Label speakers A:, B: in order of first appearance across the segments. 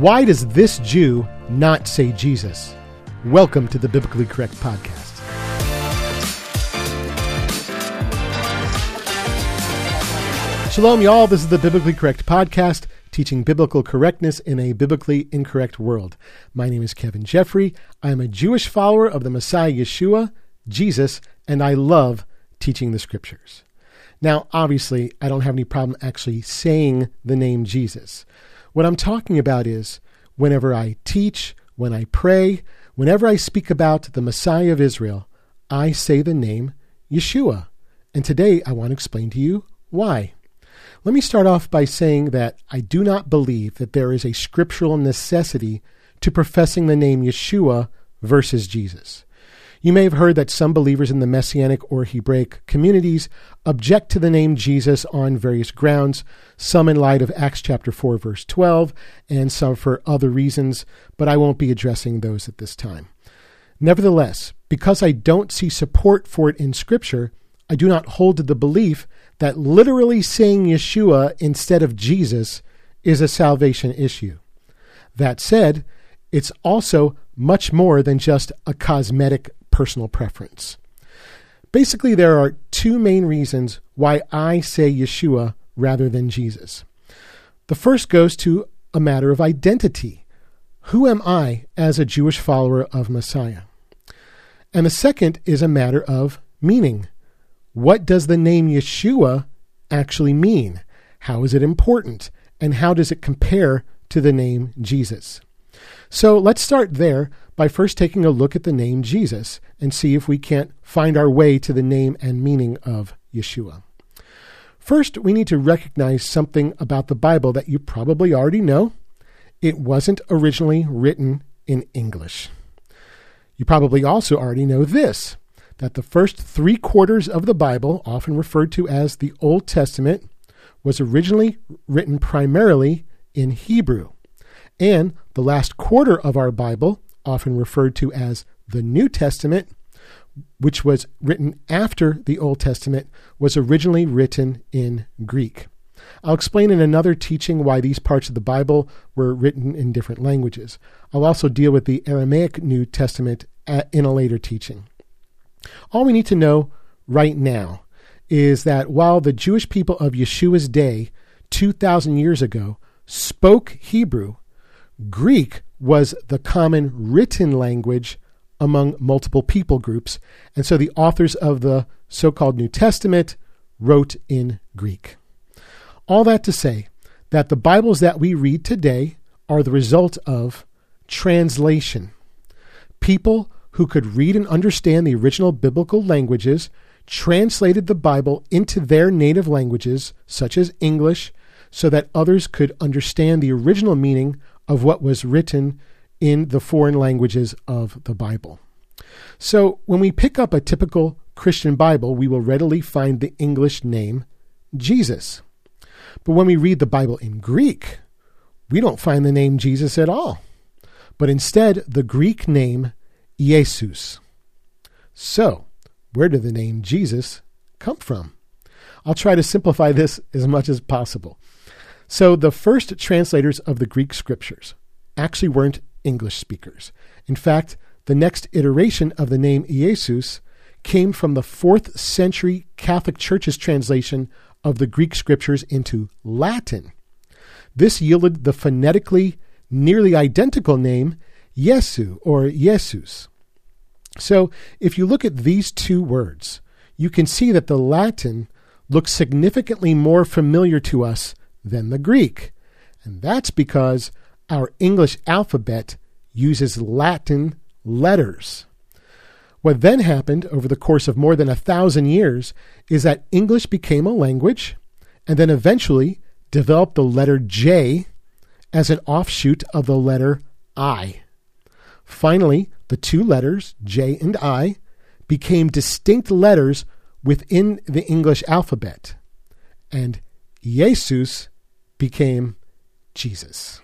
A: Why does this Jew not say Jesus? Welcome to the Biblically Correct Podcast. Shalom, y'all. This is the Biblically Correct Podcast, teaching biblical correctness in a biblically incorrect world. My name is Kevin Jeffrey. I am a Jewish follower of the Messiah Yeshua, Jesus, and I love teaching the scriptures. Now, obviously, I don't have any problem actually saying the name Jesus. What I'm talking about is whenever I teach, when I pray, whenever I speak about the Messiah of Israel, I say the name Yeshua. And today I want to explain to you why. Let me start off by saying that I do not believe that there is a scriptural necessity to professing the name Yeshua versus Jesus. You may have heard that some believers in the Messianic or Hebraic communities object to the name Jesus on various grounds, some in light of Acts chapter 4 verse 12 and some for other reasons, but I won't be addressing those at this time. Nevertheless, because I don't see support for it in scripture, I do not hold to the belief that literally saying Yeshua instead of Jesus is a salvation issue. That said, it's also much more than just a cosmetic personal preference. Basically, there are two main reasons why I say Yeshua rather than Jesus. The first goes to a matter of identity. Who am I as a Jewish follower of Messiah? And the second is a matter of meaning. What does the name Yeshua actually mean? How is it important? And how does it compare to the name Jesus? So let's start there by first taking a look at the name Jesus and see if we can't find our way to the name and meaning of Yeshua. First, we need to recognize something about the Bible that you probably already know. It wasn't originally written in English. You probably also already know this that the first three quarters of the Bible, often referred to as the Old Testament, was originally written primarily in Hebrew. And the last quarter of our Bible, often referred to as the New Testament, which was written after the Old Testament, was originally written in Greek. I'll explain in another teaching why these parts of the Bible were written in different languages. I'll also deal with the Aramaic New Testament in a later teaching. All we need to know right now is that while the Jewish people of Yeshua's day, 2,000 years ago, spoke Hebrew, Greek was the common written language among multiple people groups, and so the authors of the so called New Testament wrote in Greek. All that to say that the Bibles that we read today are the result of translation. People who could read and understand the original biblical languages translated the Bible into their native languages, such as English, so that others could understand the original meaning of what was written in the foreign languages of the Bible. So, when we pick up a typical Christian Bible, we will readily find the English name Jesus. But when we read the Bible in Greek, we don't find the name Jesus at all, but instead the Greek name Iesus. So, where did the name Jesus come from? I'll try to simplify this as much as possible. So, the first translators of the Greek scriptures actually weren't English speakers. In fact, the next iteration of the name Jesus came from the fourth century Catholic Church's translation of the Greek scriptures into Latin. This yielded the phonetically nearly identical name Yesu or Jesus. So if you look at these two words, you can see that the Latin looks significantly more familiar to us than the Greek. And that's because our English alphabet uses Latin letters. What then happened over the course of more than a thousand years is that English became a language and then eventually developed the letter J as an offshoot of the letter I. Finally, the two letters, J and I, became distinct letters within the English alphabet, and Jesus became Jesus.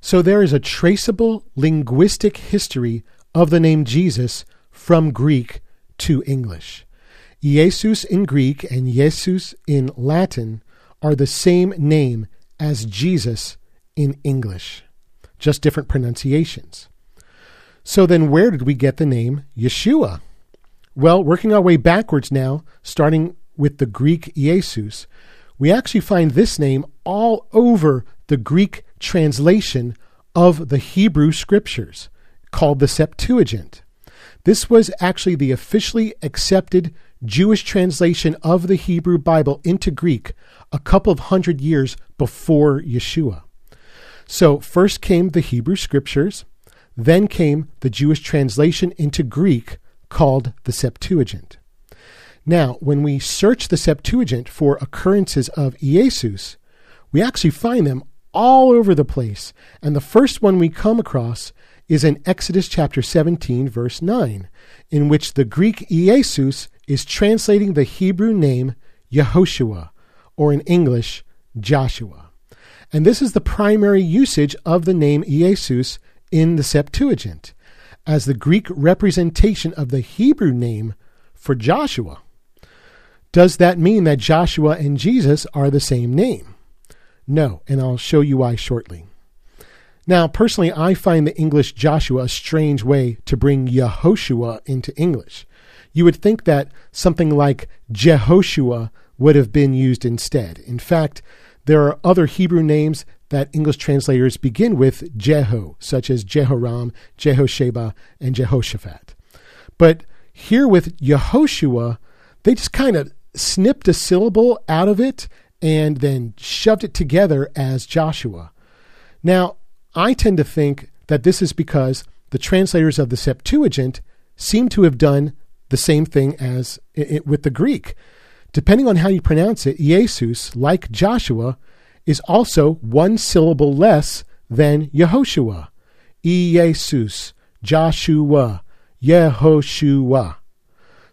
A: So there is a traceable linguistic history of the name Jesus from Greek to English. Jesus in Greek and Jesus in Latin are the same name as Jesus in English. just different pronunciations. So then, where did we get the name Yeshua? Well, working our way backwards now, starting with the Greek Iesus, we actually find this name all over the Greek translation of the Hebrew scriptures, called the Septuagint. This was actually the officially accepted Jewish translation of the Hebrew Bible into Greek a couple of hundred years before Yeshua. So, first came the Hebrew scriptures, then came the Jewish translation into Greek called the Septuagint. Now, when we search the Septuagint for occurrences of Iesus, we actually find them all over the place. And the first one we come across is in Exodus chapter 17, verse 9, in which the Greek Iesus is translating the Hebrew name Yehoshua, or in English, Joshua. And this is the primary usage of the name Iesus in the Septuagint, as the Greek representation of the Hebrew name for Joshua. Does that mean that Joshua and Jesus are the same name? No, and I'll show you why shortly. Now, personally, I find the English Joshua a strange way to bring Yehoshua into English. You would think that something like Jehoshua would have been used instead. In fact, there are other Hebrew names that English translators begin with Jeho, such as Jehoram, Jehosheba, and Jehoshaphat. But here with Yehoshua, they just kind of snipped a syllable out of it and then shoved it together as Joshua. Now, I tend to think that this is because the translators of the Septuagint seem to have done the same thing as it, with the Greek. Depending on how you pronounce it, Jesus, like Joshua, is also one syllable less than Yehoshua. Jesus, Joshua, Yehoshua.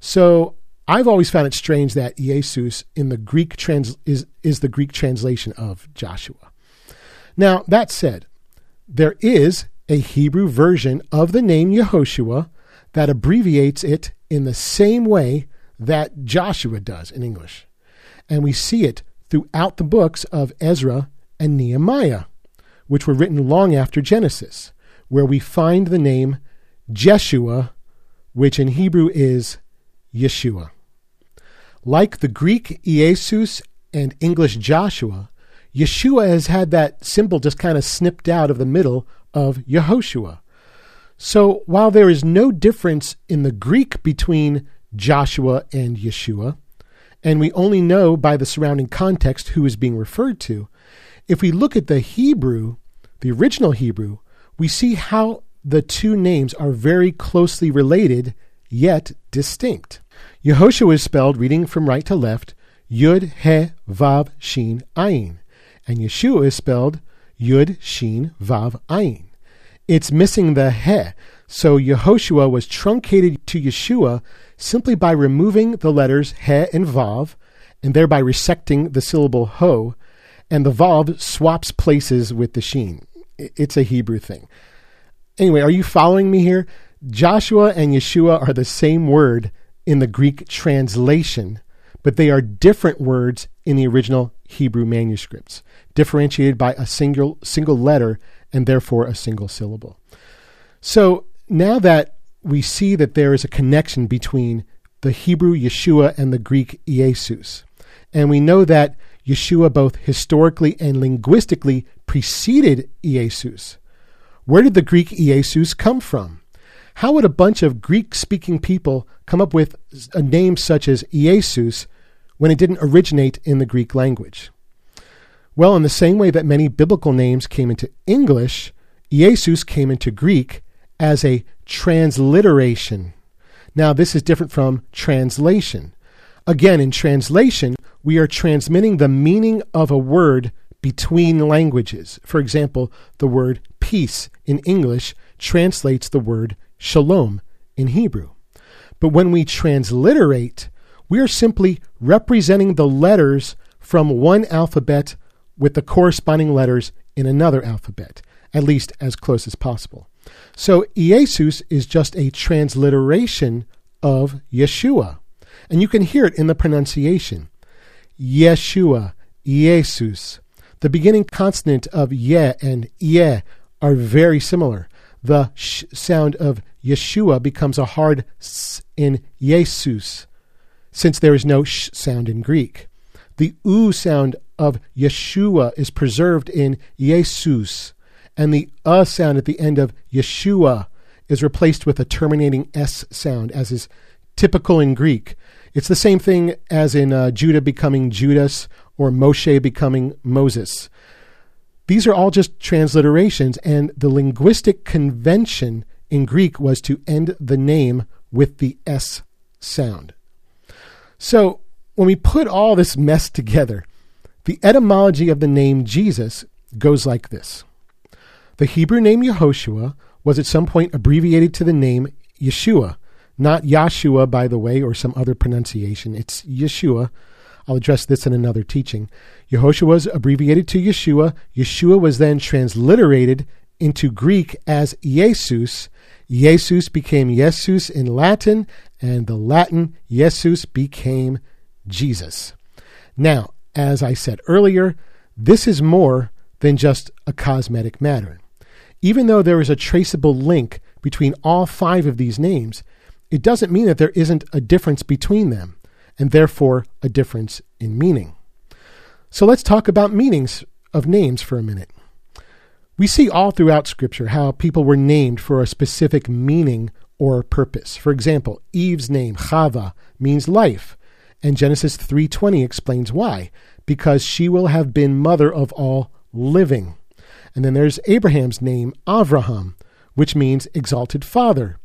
A: So I've always found it strange that Jesus in the Greek trans is, is the Greek translation of Joshua. Now, that said, there is a Hebrew version of the name Yehoshua that abbreviates it in the same way that Joshua does in English. And we see it throughout the books of Ezra and Nehemiah, which were written long after Genesis, where we find the name Jeshua, which in Hebrew is Yeshua. Like the Greek Iesus and English Joshua, Yeshua has had that symbol just kind of snipped out of the middle of Yehoshua. So while there is no difference in the Greek between Joshua and Yeshua, and we only know by the surrounding context who is being referred to, if we look at the Hebrew, the original Hebrew, we see how the two names are very closely related yet distinct. Yehoshua is spelled, reading from right to left, Yud He Vav Shin Ayin and Yeshua is spelled Yud Shin Vav Ayin. It's missing the He, so Yehoshua was truncated to Yeshua simply by removing the letters He and Vav, and thereby resecting the syllable Ho, and the Vav swaps places with the Shin. It's a Hebrew thing. Anyway, are you following me here? Joshua and Yeshua are the same word in the Greek translation, but they are different words in the original Hebrew manuscripts, differentiated by a single, single letter and therefore a single syllable. So now that we see that there is a connection between the Hebrew Yeshua and the Greek Iesus, and we know that Yeshua both historically and linguistically preceded Iesus, where did the Greek Iesus come from? How would a bunch of Greek speaking people come up with a name such as Iesus when it didn't originate in the Greek language? Well, in the same way that many biblical names came into English, Jesus came into Greek as a transliteration. Now, this is different from translation. Again, in translation, we are transmitting the meaning of a word between languages. For example, the word peace in English translates the word shalom in Hebrew. But when we transliterate, we are simply representing the letters from one alphabet with the corresponding letters in another alphabet, at least as close as possible. So Iesus is just a transliteration of Yeshua. And you can hear it in the pronunciation. Yeshua, Iesus. The beginning consonant of ye and ye are very similar. The sh sound of Yeshua becomes a hard s in Jesus, since there is no sh sound in Greek. The u sound of Yeshua is preserved in Jesus, and the a sound at the end of Yeshua is replaced with a terminating s sound, as is typical in Greek. It's the same thing as in uh, Judah becoming Judas or Moshe becoming Moses. These are all just transliterations, and the linguistic convention in Greek was to end the name with the S sound. So, when we put all this mess together, the etymology of the name Jesus goes like this The Hebrew name Yehoshua was at some point abbreviated to the name Yeshua, not Yahshua, by the way, or some other pronunciation. It's Yeshua. I'll address this in another teaching. Yehoshua was abbreviated to Yeshua. Yeshua was then transliterated into Greek as Jesus. Jesus became Jesus in Latin, and the Latin Jesus became Jesus. Now, as I said earlier, this is more than just a cosmetic matter. Even though there is a traceable link between all five of these names, it doesn't mean that there isn't a difference between them, and therefore a difference in meaning. So let's talk about meanings of names for a minute. We see all throughout Scripture how people were named for a specific meaning or purpose. For example, Eve's name, Chava, means life, and Genesis 3:20 explains why, because she will have been mother of all living. And then there's Abraham's name, Avraham, which means exalted father.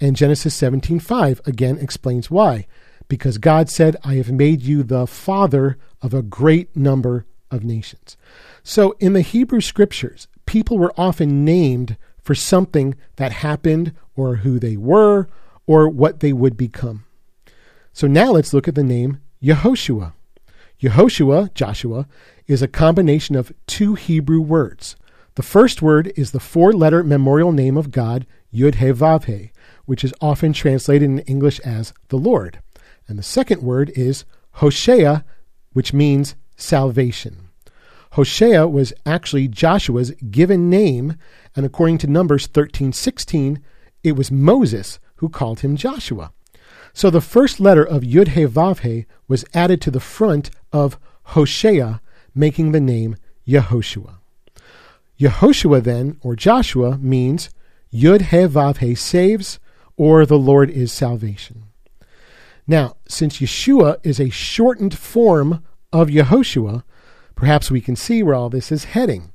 A: And Genesis 17:5 again explains why, because God said, "I have made you the father of a great number of nations." So in the Hebrew scriptures, people were often named for something that happened or who they were or what they would become. So now let's look at the name Yehoshua. Yehoshua, Joshua, is a combination of two Hebrew words. The first word is the four letter memorial name of God, Yud He Vav He, which is often translated in English as the Lord. And the second word is Hosea, which means salvation. Hosea was actually Joshua's given name, and according to Numbers 13:16, it was Moses who called him Joshua. So the first letter of Yud He Vav He was added to the front of Hosea, making the name Yehoshua. Yehoshua then, or Joshua, means Yud He Vav He saves, or the Lord is salvation. Now, since Yeshua is a shortened form of Yehoshua, perhaps we can see where all this is heading.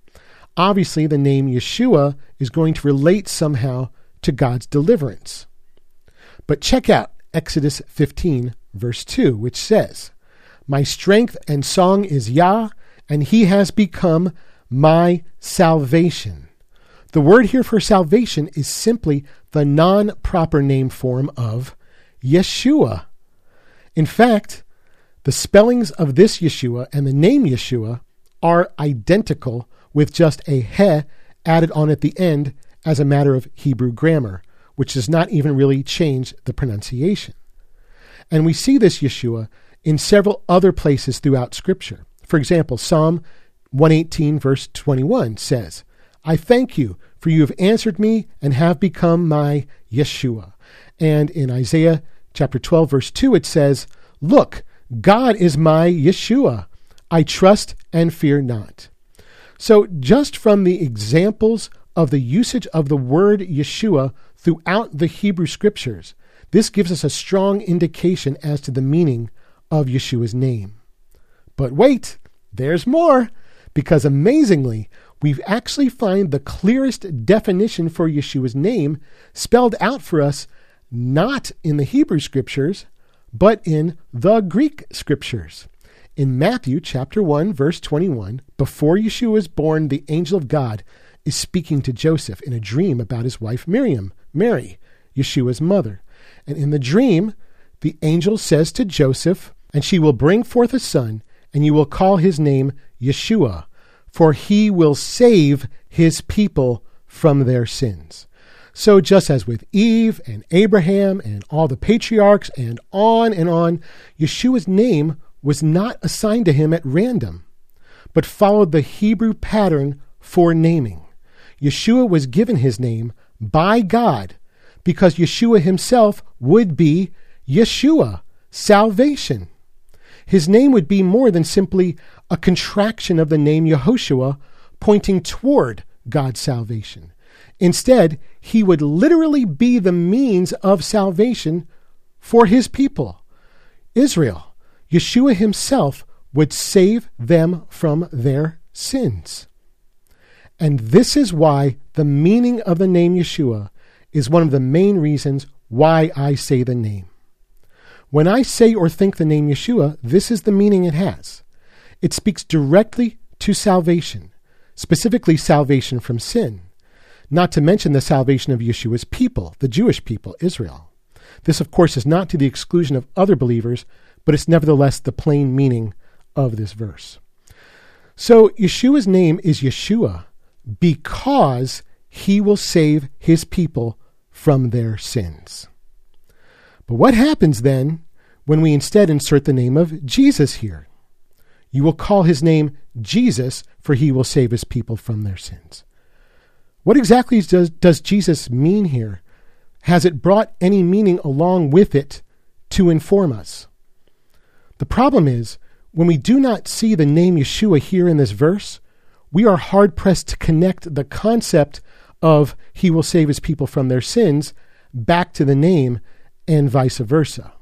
A: Obviously, the name Yeshua is going to relate somehow to God's deliverance. But check out Exodus 15, verse 2, which says, My strength and song is Yah, and he has become my salvation. The word here for salvation is simply the non proper name form of Yeshua. In fact, the spellings of this Yeshua and the name Yeshua are identical with just a he added on at the end as a matter of Hebrew grammar, which does not even really change the pronunciation. And we see this Yeshua in several other places throughout Scripture. For example, Psalm 118, verse 21 says, I thank you, for you have answered me and have become my Yeshua. And in Isaiah chapter 12, verse 2, it says, Look, God is my Yeshua. I trust and fear not. So, just from the examples of the usage of the word Yeshua throughout the Hebrew scriptures, this gives us a strong indication as to the meaning of Yeshua's name. But wait, there's more, because amazingly, we actually find the clearest definition for Yeshua's name spelled out for us not in the Hebrew scriptures, but in the Greek scriptures. In Matthew chapter 1 verse 21, before Yeshua is born, the angel of God is speaking to Joseph in a dream about his wife Miriam, Mary, Yeshua's mother. And in the dream, the angel says to Joseph, And she will bring forth a son, and you will call his name Yeshua, for he will save his people from their sins. So, just as with Eve and Abraham and all the patriarchs and on and on, Yeshua's name was not assigned to him at random, but followed the Hebrew pattern for naming. Yeshua was given his name by God because Yeshua himself would be Yeshua, salvation. His name would be more than simply a contraction of the name Yehoshua, pointing toward God's salvation. Instead, he would literally be the means of salvation for his people, Israel. Yeshua himself would save them from their sins. And this is why the meaning of the name Yeshua is one of the main reasons why I say the name. When I say or think the name Yeshua, this is the meaning it has. It speaks directly to salvation, specifically salvation from sin, not to mention the salvation of Yeshua's people, the Jewish people, Israel. This, of course, is not to the exclusion of other believers, but it's nevertheless the plain meaning of this verse. So Yeshua's name is Yeshua because he will save his people from their sins. But what happens then when we instead insert the name of Jesus here? You will call his name Jesus, for he will save his people from their sins. What exactly does, does Jesus mean here? Has it brought any meaning along with it to inform us? The problem is, when we do not see the name Yeshua here in this verse, we are hard pressed to connect the concept of he will save his people from their sins back to the name and vice versa.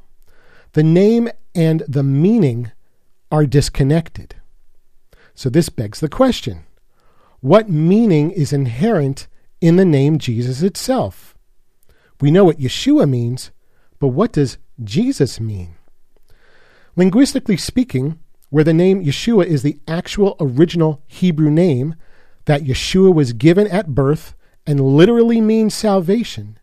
A: The name and the meaning are disconnected. So this begs the question what meaning is inherent in the name Jesus itself? We know what Yeshua means, but what does Jesus mean? Linguistically speaking, where the name Yeshua is the actual original Hebrew name that Yeshua was given at birth and literally means salvation,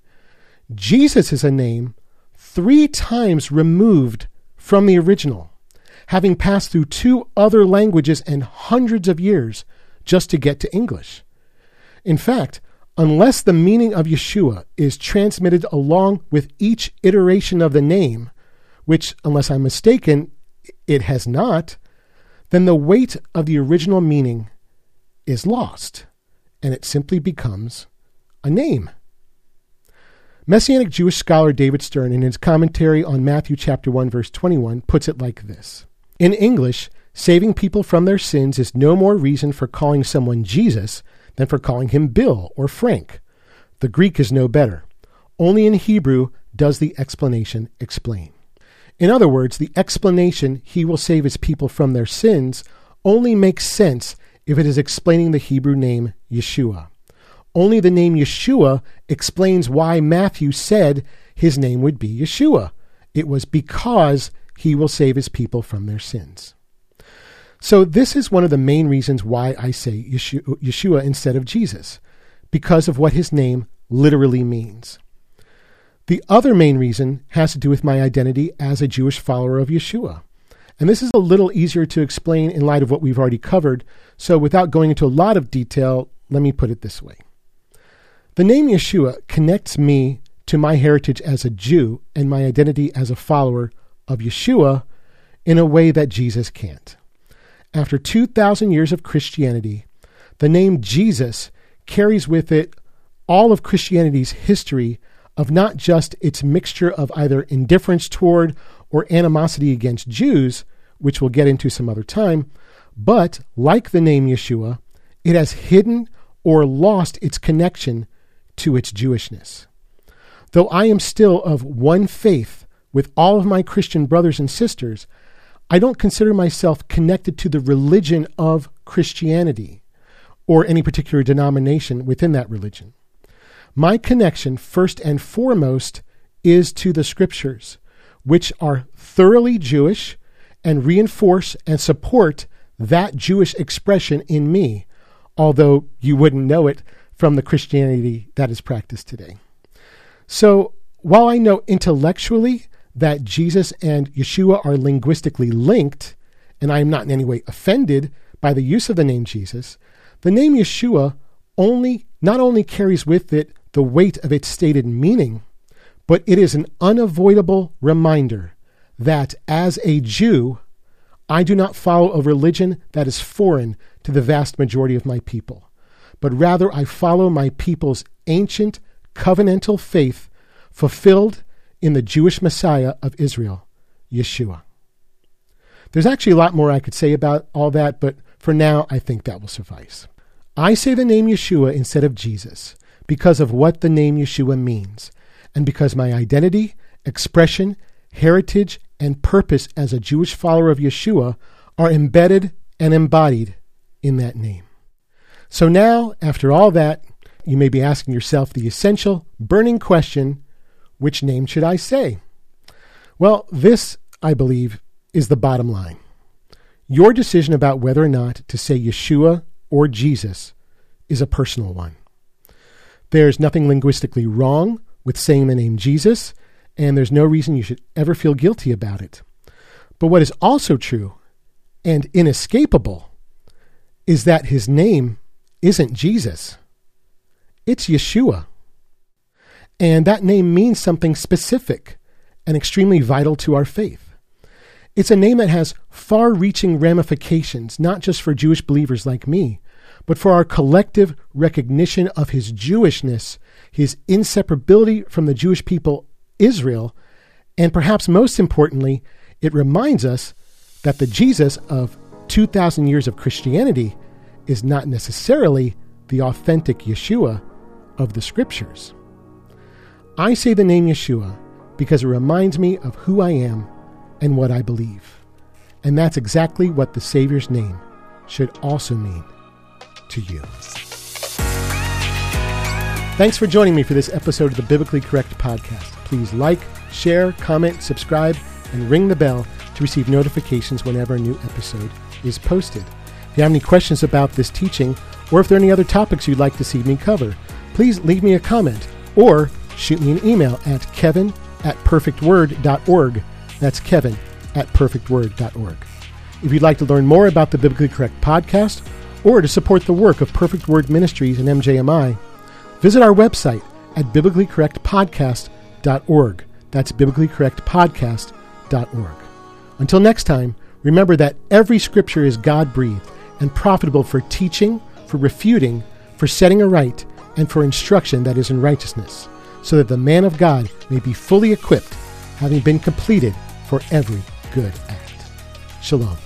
A: Jesus is a name three times removed from the original, having passed through two other languages and hundreds of years just to get to English. In fact, unless the meaning of Yeshua is transmitted along with each iteration of the name, which, unless I'm mistaken, it has not, then the weight of the original meaning is lost, and it simply becomes a name. Messianic Jewish scholar David Stern, in his commentary on Matthew chapter 1, verse 21, puts it like this In English, Saving people from their sins is no more reason for calling someone Jesus than for calling him Bill or Frank. The Greek is no better. Only in Hebrew does the explanation explain. In other words, the explanation, he will save his people from their sins, only makes sense if it is explaining the Hebrew name Yeshua. Only the name Yeshua explains why Matthew said his name would be Yeshua. It was because he will save his people from their sins. So, this is one of the main reasons why I say Yeshua, instead of Jesus, because of what his name literally means. The other main reason has to do with my identity as a Jewish follower of Yeshua. And this is a little easier to explain in light of what we've already covered. So, without going into a lot of detail, let me put it this way The name Yeshua connects me to my heritage as a Jew and my identity as a follower of Yeshua in a way that Jesus can't after 2,000 years of Christianity, the name Jesus carries with it all of Christianity's history of not just its mixture of either indifference toward or animosity against Jews, which we'll get into some other time, but like the name Yeshua, it has hidden or lost its connection to its Jewishness. Though I am still of one faith with all of my Christian brothers and sisters, I don't consider myself connected to the religion of Christianity or any particular denomination within that religion. My connection, first and foremost, is to the scriptures, which are thoroughly Jewish and reinforce and support that Jewish expression in me, although you wouldn't know it from the Christianity that is practiced today. So while I know intellectually that Jesus and Yeshua are linguistically linked, and I am not in any way offended by the use of the name Jesus, the name Yeshua only not only carries with it the weight of its stated meaning, but it is an unavoidable reminder that as a Jew, I do not follow a religion that is foreign to the vast majority of my people, but rather I follow my people's ancient covenantal faith fulfilled in the Jewish Messiah of Israel, Yeshua. There's actually a lot more I could say about all that, but for now, I think that will suffice. I say the name Yeshua instead of Jesus because of what the name Yeshua means, and because my identity, expression, heritage, and purpose as a Jewish follower of Yeshua are embedded and embodied in that name. So now, after all that, you may be asking yourself the essential, burning question which name should I say? Well, this, I believe, is the bottom line. Your decision about whether or not to say Yeshua or Jesus is a personal one. There's nothing linguistically wrong with saying the name Jesus, and there's no reason you should ever feel guilty about it. But what is also true and inescapable is that his name isn't Jesus, it's Yeshua. And that name means something specific and extremely vital to our faith. It's a name that has far reaching ramifications, not just for Jewish believers like me, but for our collective recognition of his Jewishness, his inseparability from the Jewish people, Israel, and perhaps most importantly, it reminds us that the Jesus of 2,000 years of Christianity is not necessarily the authentic Yeshua of the Scriptures. I say the name Yeshua because it reminds me of who I am and what I believe. And that's exactly what the Savior's name should also mean to you. Thanks for joining me for this episode of the Biblically Correct Podcast. Please like, share, comment, subscribe, and ring the bell to receive notifications whenever a new episode is posted. If you have any questions about this teaching, or if there are any other topics you'd like to see me cover, please leave me a comment or shoot me an email at kevin at perfectword.org. That's kevin at perfectword.org. If you'd like to learn more about the Biblically Correct podcast or to support the work of Perfect Word Ministries and MJMI, visit our website at biblicallycorrectpodcast.org. That's biblicallycorrectpodcast.org. Until next time, remember that every scripture is God breathed and profitable for teaching, for refuting, for setting aright, and for instruction that is in righteousness, so that the man of God may be fully equipped, having been completed for every good act. Shalom.